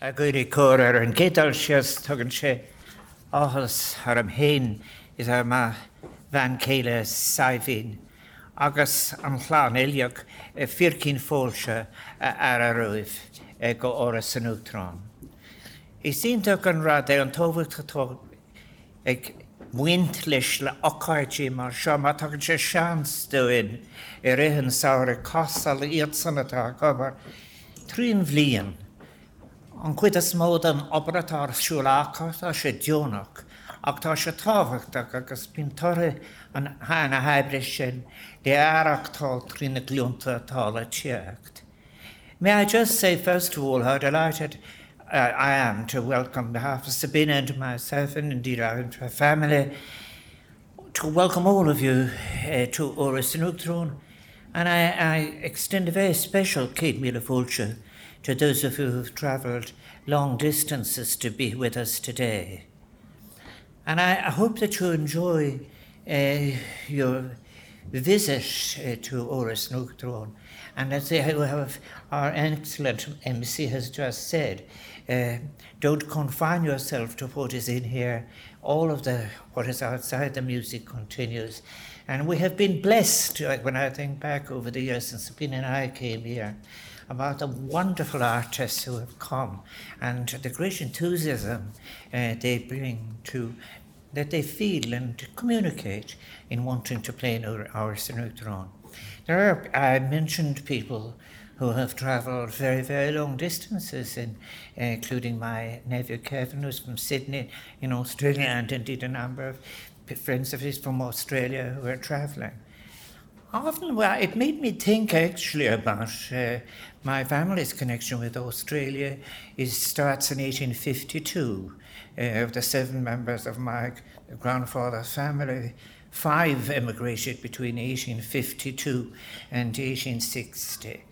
a goirí cóir ar an gédal sios tugann sé áhas ar am héin is ar má bhean céile saihín. agus an chláán éileach fircín fóilse ar a roih go óras san útrán. I sínta an rad é an tóhachtá ag muint leis le oáidtí mar seo má tugann sé seansúin i rihan saoir cosal iad sannatá gobar tríon bhlíon. An an sé dúnach, ach tá se táhachtach agus an hána hebre sin de aachtáil trína glúnta tíocht. May I just say first of all how delighted uh, I am to welcome behalf of Sabina and myself and indeed our entire family to welcome all of you uh, to Áras and And I, I extend a very special Kate Mila to those of you who've travelled long distances to be with us today. And I, I hope that you enjoy uh, your visit uh, to Oris Nugtron. And as they have, our excellent MC has just said, uh, don't confine yourself to what is in here. All of the what is outside the music continues. And we have been blessed, when I think back over the years since Sabina and I came here, about the wonderful artists who have come and the great enthusiasm uh, they bring to that they feel and communicate in wanting to play in our, our Sinutron. There are, I mentioned people who have travelled very, very long distances, in, uh, including my nephew Kevin, who's from Sydney in Australia, and indeed a number of friends of his from Australia who are travelling. Often, well, it made me think actually about uh, my family's connection with Australia. It starts in 1852. Uh, of the seven members of my grandfather's family, five emigrated between 1852 and 1860.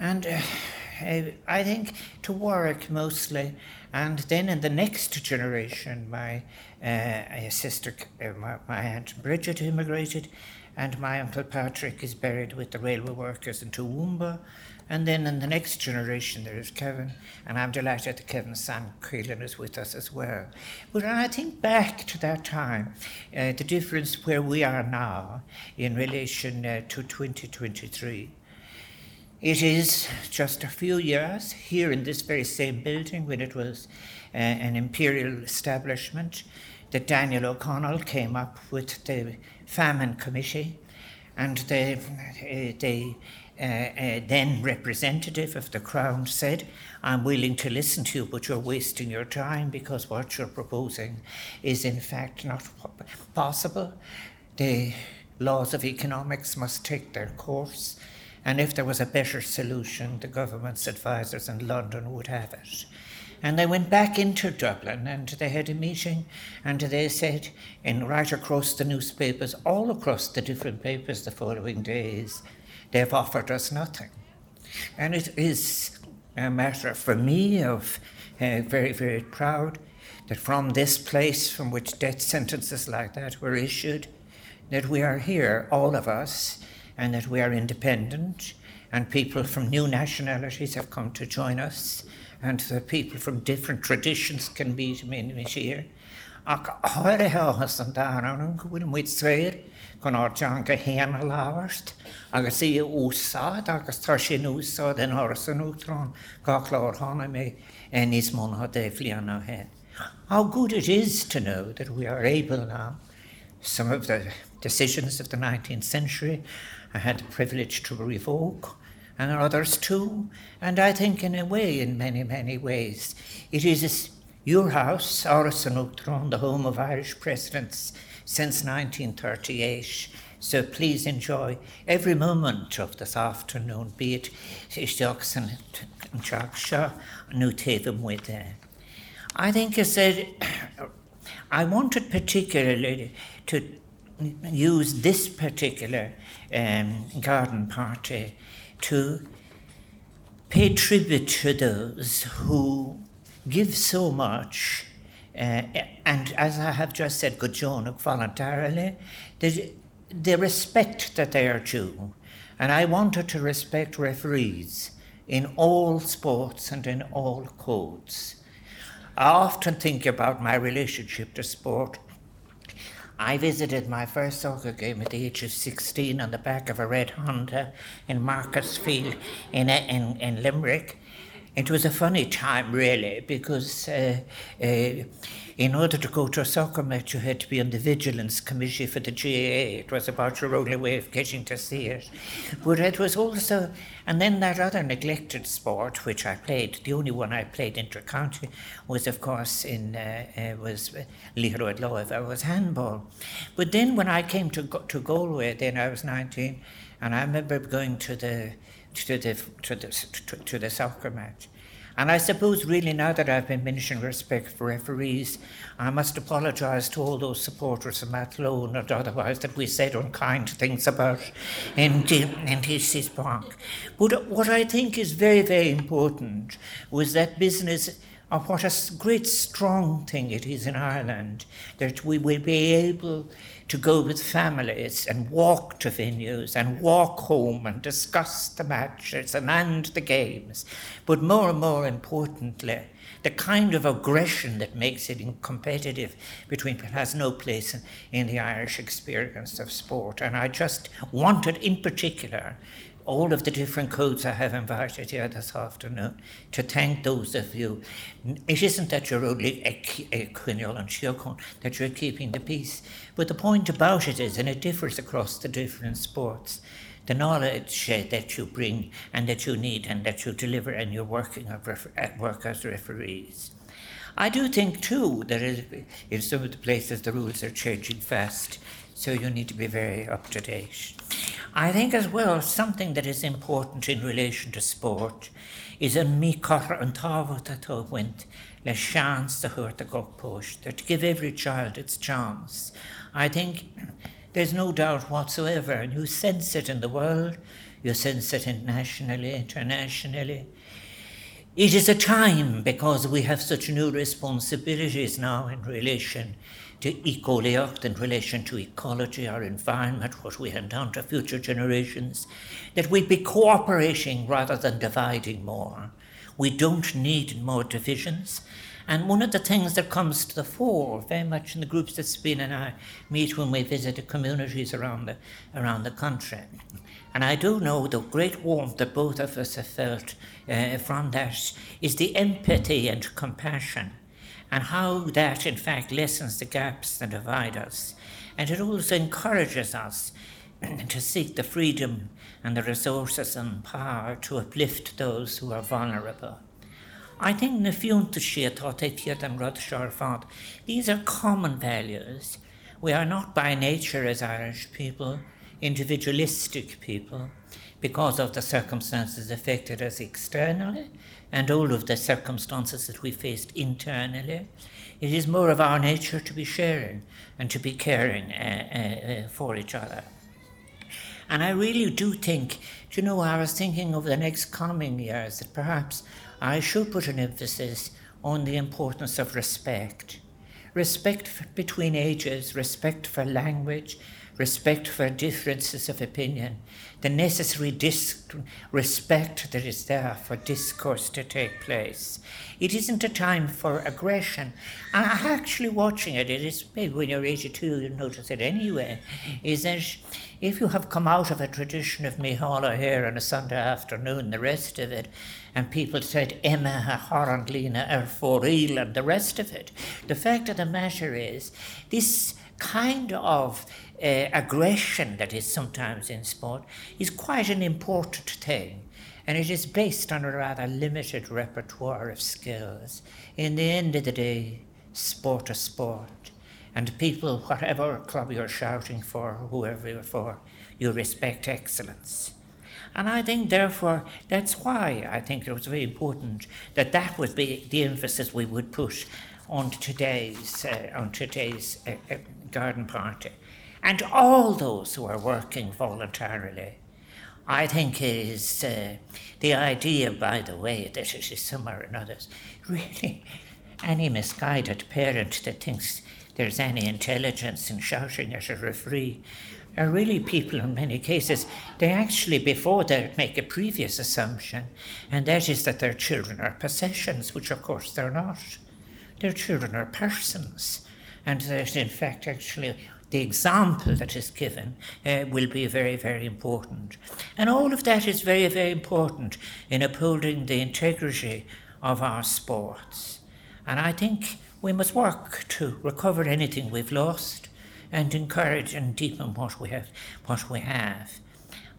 And uh, I think to Warwick mostly. And then in the next generation, my uh, sister, uh, my, my aunt Bridget immigrated, and my uncle Patrick is buried with the railway workers in Toowoomba. And then in the next generation, there is Kevin, and I'm delighted that Kevin's son, Keelan, is with us as well. But I think back to that time, uh, the difference where we are now in relation uh, to 2023, it is just a few years here in this very same building when it was uh, an imperial establishment that Daniel O'Connell came up with the famine committee and the, uh, they uh, uh, then representative of the Crown said, I'm willing to listen to you, but you're wasting your time because what you're proposing is in fact not possible. The laws of economics must take their course, and if there was a better solution, the government's advisors in London would have it. And they went back into Dublin and they had a meeting and they said, in right across the newspapers, all across the different papers the following days, they've offered us nothing. And it is a matter for me of uh, very, very proud that from this place from which death sentences like that were issued, that we are here, all of us, and that we are independent, and people from new nationalities have come to join us, and the people from different traditions can meet me here. Ach háir hegus an dáran go bhfuil muid sréir í in an hen. How good it is to know that we are able now, some of the decisions of the 19th century, I had the privilege to revoke, and others too. And I think, in a way, in many, many ways, it is your house, Outron, the home of Irish presidents since 1938. So please enjoy every moment of this afternoon, be it Isteach and Jacksha, New Tatham with. I think I said, I wanted particularly to use this particular um, garden party to pay tribute to those who give so much, uh, and as I have just said, good voluntarily, the, the respect that they are due. And I wanted to respect referees in all sports and in all codes. I often think about my relationship to sport. I visited my first soccer game at the age of 16 on the back of a red Honda in Markets Field in, in, in Limerick. It was a funny time, really, because uh, uh, in order to go to a soccer match, you had to be on the vigilance committee for the GAA. It was about your only way of getting to see it. But it was also, and then that other neglected sport which I played, the only one I played intercounty, was of course in uh, uh, was liathróid láimhe, was handball. But then when I came to to Galway, then I was 19, and I remember going to the to the to the to, to the soccer match and I suppose, really, now that I've been mentioning respect for referees, I must apologise to all those supporters of Athlone and otherwise that we said unkind things about in, in his Park. But what I think is very, very important was that business of what a great strong thing it is in Ireland that we will be able to go with families and walk to venues and walk home and discuss the matches and, and the games. But more and more importantly, the kind of aggression that makes it competitive between has no place in, in the Irish experience of sport. And I just wanted, in particular, all of the different codes I have invited here this afternoon to thank those of you. It isn't that you're only a Quinnell and Shiocon, that you're keeping the peace, but the point about it is, and it differs across the different sports, the knowledge that you bring and that you need and that you deliver and you're working at work as referees. I do think too that in some of the places the rules are changing fast, so you need to be very up to date. I think as well something that is important in relation to sport is an mí cor an táhat le chance to hurt the go post, to give every child its chance. I think there's no doubt whatsoever, and you sense it in the world, you sense it nationally, internationally. It is a time because we have such new responsibilities now in relation to ecoleocht in relation to ecology, our environment, what we hand down to future generations, that we'd be cooperating rather than dividing more. We don't need more divisions. And one of the things that comes to the fore very much in the groups that Sabina and I meet when we visit the communities around the, around the country. And I do know the great warmth that both of us have felt uh, from that is the empathy and compassion and how that, in fact, lessens the gaps that divide us. And it also encourages us to seek the freedom and the resources and power to uplift those who are vulnerable. I think These are common values. We are not by nature as Irish people individualistic people because of the circumstances affected us externally and all of the circumstances that we faced internally. It is more of our nature to be sharing and to be caring uh, uh, uh, for each other. And I really do think, you know, I was thinking over the next coming years that perhaps I should put an emphasis on the importance of respect. Respect for, between ages, respect for language, respect for differences of opinion, the necessary dis- respect that is there for discourse to take place. It isn't a time for aggression. And actually watching it, it is maybe when you're 82, you notice it anyway, is that if you have come out of a tradition of Micheál O'Hehir on a Sunday afternoon, the rest of it, and people said Emma Horandlina er for and the rest of it, the fact of the matter is this kind of uh, aggression that is sometimes in sport is quite an important thing. And it is based on a rather limited repertoire of skills. In the end of the day, sport is sport. And people, whatever club you're shouting for, whoever you're for, you respect excellence. And I think, therefore, that's why I think it was very important that that would be the emphasis we would put on today's, uh, on today's uh, uh, garden party and all those who are working voluntarily. I think is uh, the idea, by the way, that it is somewhere or another, really any misguided parent that thinks there's any intelligence in shouting at a referee are really people in many cases, they actually, before they make a previous assumption, and that is that their children are possessions, which of course they're not. Their children are persons, and that in fact, actually, the example that is given uh, will be very, very important. And all of that is very, very important in upholding the integrity of our sports. And I think we must work to recover anything we've lost and encourage and deepen what we have. What we have.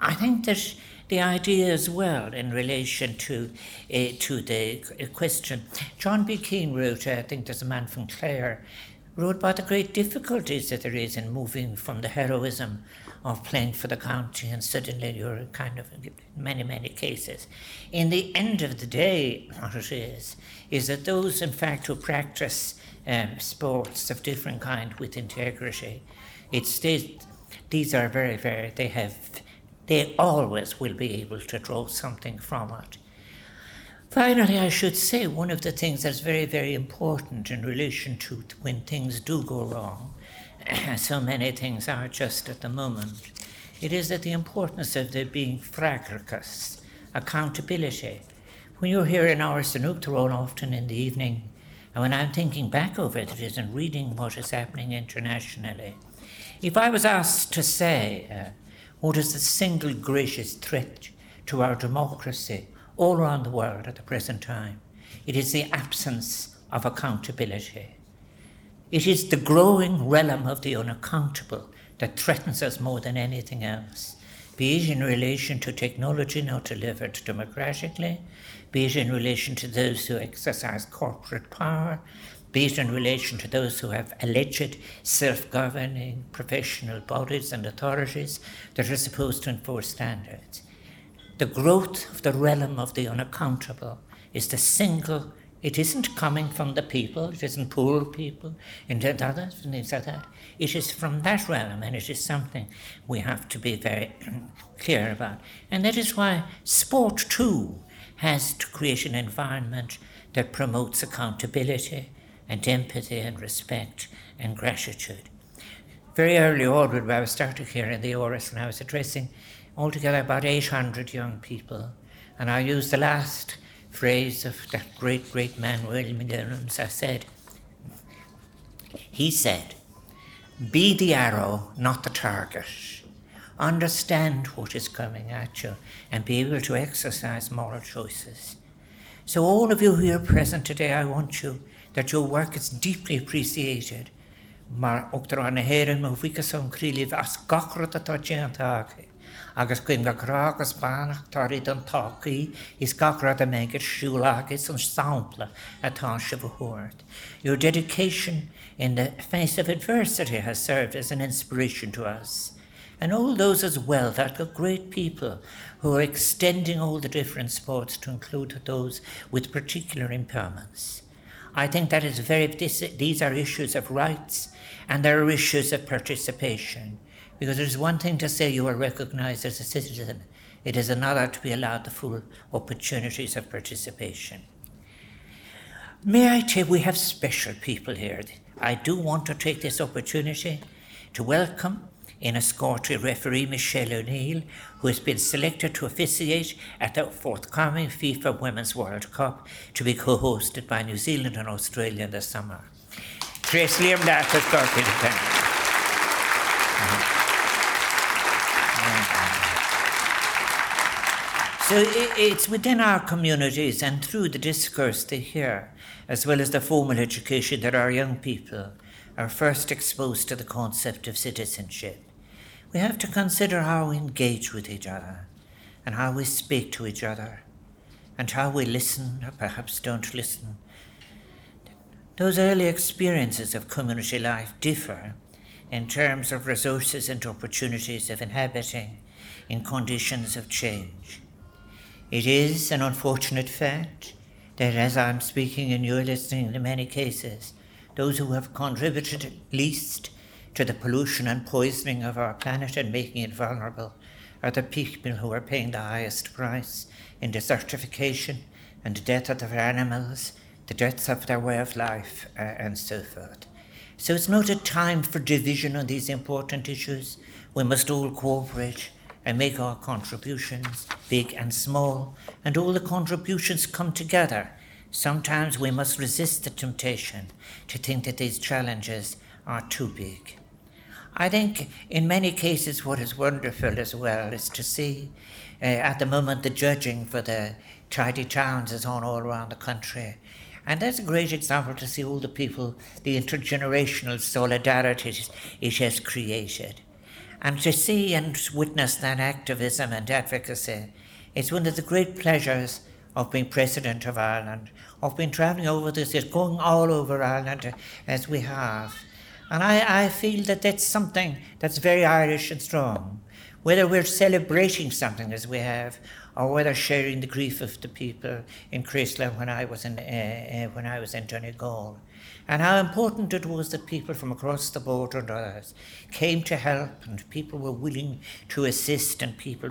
I think that the idea as well in relation to uh, to the question. John B. Keane wrote, I think there's a man from Clare, wrote about the great difficulties that there is in moving from the heroism of playing for the county and suddenly you're kind of in many, many cases. In the end of the day, what it is, is that those in fact who practice um, sports of different kind with integrity. It's these are very, very, they have, they always will be able to draw something from it. Finally, I should say one of the things that's very, very important in relation to when things do go wrong, so many things are just at the moment, it is that the importance of there being fracas, accountability. When you're here in our Sanuktaron often in the evening, and when I'm thinking back over it and reading what is happening internationally, if I was asked to say uh, what is the single greatest threat to our democracy all around the world at the present time, it is the absence of accountability. It is the growing realm of the unaccountable that threatens us more than anything else, be it in relation to technology not delivered democratically, be it in relation to those who exercise corporate power, be it in relation to those who have alleged self governing professional bodies and authorities that are supposed to enforce standards. The growth of the realm of the unaccountable is the single, it isn't coming from the people, it isn't poor people, and others, and things like that. It is from that realm, and it is something we have to be very clear about. And that is why sport, too, has to create an environment that promotes accountability and empathy and respect and gratitude. Very early on, when I was starting here in the Áras, and I was addressing altogether about 800 young people, and I use the last phrase of that great, great man, William Williams. I said, he said, be the arrow, not the target understand what is coming at you, and be able to exercise moral choices. So, all of you here present today, I want you that your work is deeply appreciated. Mar ochtar an héan mo bhuichas an crílih as gachrad atá déantácha. Agus goin go grágus bánach tarí an tácaí is gachrad a mégur siúlagus an sampla atá se bhhuairt. Your dedication in the face of adversity has served as an inspiration to us and all those as well that are great people who are extending all the different sports to include those with particular impairments. I think that is very, this, these are issues of rights and there are issues of participation. Because it is one thing to say you are recognized as a citizen, it is another to be allowed the full opportunities of participation. May I tell we have special people here. I do want to take this opportunity to welcome in a Enniscorthy referee Michelle O'Neill, who has been selected to officiate at the forthcoming FIFA Women's World Cup to be co hosted by New Zealand and Australia in the summer. Trace Liam Dartmouth Corky So it's within our communities and through the discourse they hear, as well as the formal education, that our young people are first exposed to the concept of citizenship we have to consider how we engage with each other and how we speak to each other and how we listen or perhaps don't listen. Those early experiences of community life differ in terms of resources and opportunities of inhabiting in conditions of change. It is an unfortunate fact that as I'm speaking and you're listening in many cases, those who have contributed least to the pollution and poisoning of our planet and making it vulnerable are the people who are paying the highest price in desertification and the death of their animals, the deaths of their way of life, uh, and so forth. So it's not a time for division on these important issues. We must all cooperate and make our contributions, big and small, and all the contributions come together. Sometimes we must resist the temptation to think that these challenges are too big. I think in many cases, what is wonderful as well is to see uh, at the moment the judging for the tidy towns is on all around the country. And that's a great example to see all the people, the intergenerational solidarity it has created. And to see and witness that activism and advocacy, is one of the great pleasures of being President of Ireland, of being travelling over this, going all over Ireland as we have. And I, I feel that that's something that's very Irish and strong. Whether we're celebrating something as we have, or whether sharing the grief of the people in Creeslough when I was in, uh, uh, when I was in Donegal and how important it was that people from across the border and others came to help and people were willing to assist and people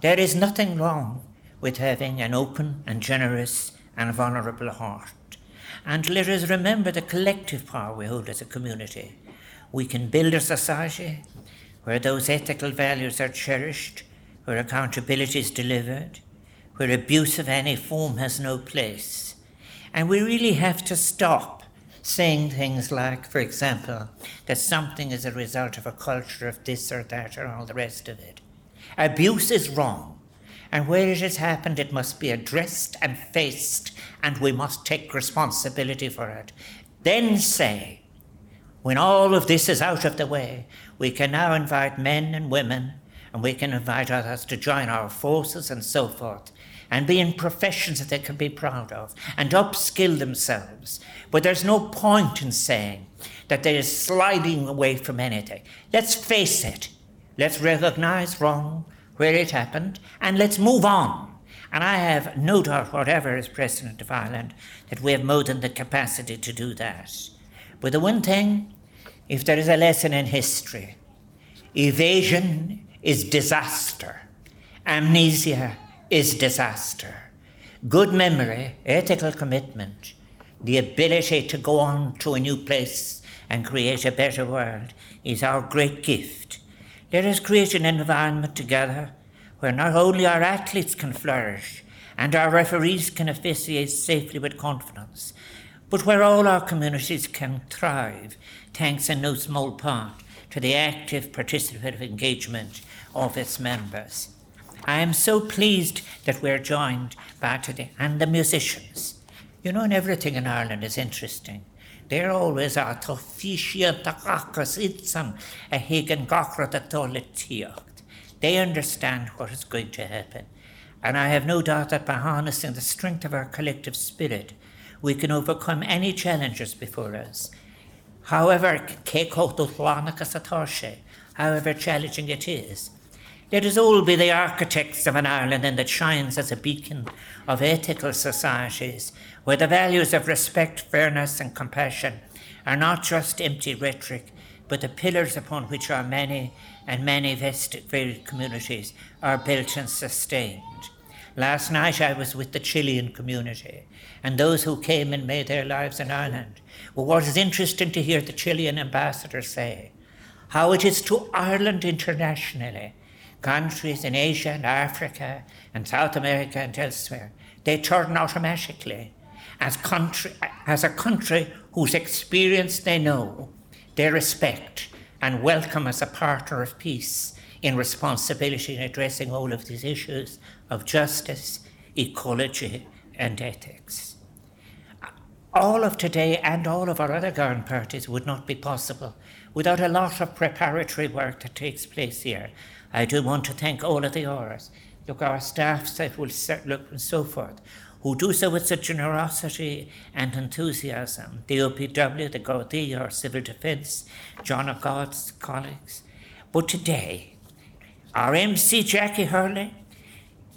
there is nothing wrong with having an open and generous and vulnerable heart. And let us remember the collective power we hold as a community. We can build a society where those ethical values are cherished where accountability is delivered where abuse of any form has no place. And we really have to stop saying things like, for example, that something is a result of a culture of this or that or all the rest of it. Abuse is wrong, and where it has happened, it must be addressed and faced, and we must take responsibility for it. Then say, when all of this is out of the way, we can now invite men and women, and we can invite others to join our forces and so forth and be in professions that they can be proud of and upskill themselves. But there's no point in saying that they are sliding away from anything. Let's face it. Let's recognize wrong where it happened and let's move on. And I have no doubt, whatever is President of Ireland, that we have more than the capacity to do that. But the one thing, if there is a lesson in history, evasion is disaster, amnesia is disaster. Good memory, ethical commitment, the ability to go on to a new place and create a better world is our great gift. Let us create an environment together where not only our athletes can flourish and our referees can officiate safely with confidence, but where all our communities can thrive, thanks in no small part to the active participative engagement of its members. I am so pleased that we're joined by today, and the musicians. You know, and everything in Ireland is interesting. They're always a tofishia takakas itsam a hagen gakra. They understand what is going to happen. And I have no doubt that by harnessing the strength of our collective spirit, we can overcome any challenges before us. However, however challenging it is, let us all be the architects of an Ireland that shines as a beacon of ethical societies, where the values of respect, fairness, and compassion are not just empty rhetoric, but the pillars upon which our many and many vested varied communities are built and sustained. Last night I was with the Chilean community and those who came and made their lives in Ireland. Well, what is interesting to hear the Chilean ambassador say, how it is to Ireland internationally countries in Asia and Africa and South America and elsewhere, they turn automatically as, country, as a country whose experience they know, they respect and welcome as a partner of peace in responsibility in addressing all of these issues of justice, ecology, and ethics. All of today and all of our other garden parties would not be possible without a lot of preparatory work that takes place here I do want to thank all of the others, look, our staff that will look and so forth, who do so with such generosity and enthusiasm. The OPW, the Gardaí, our civil defence, John of God's colleagues. But today, our MC Jackie Hurley,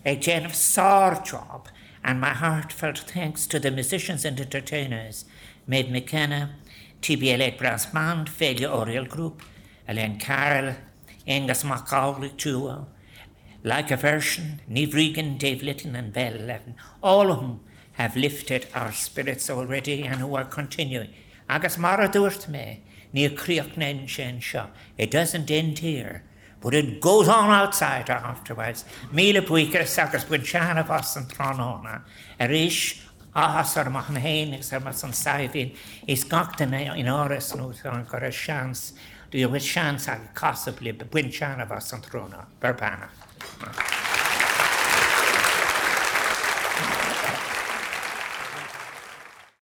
a Jen of sore job, and my heartfelt thanks to the musicians and entertainers, Maid McKenna, TBLA Brass Band, Failure Oriel Group, Elaine Carroll, Angus Macaulay too, like a version, Neve Dave Litton, and Bell Levin, all of whom have lifted our spirits already and who are continuing. Agus mar a dúirt mé, ní críoch nen sin. It doesn't end here. But it goes on outside afterwards. Míle buchas agus buin seanna bas an tróna. A ríis áhas ar mach an is gachta in áras nó an a dú bhfuil seans a casabli be buin seanna bas an tróna, berbana.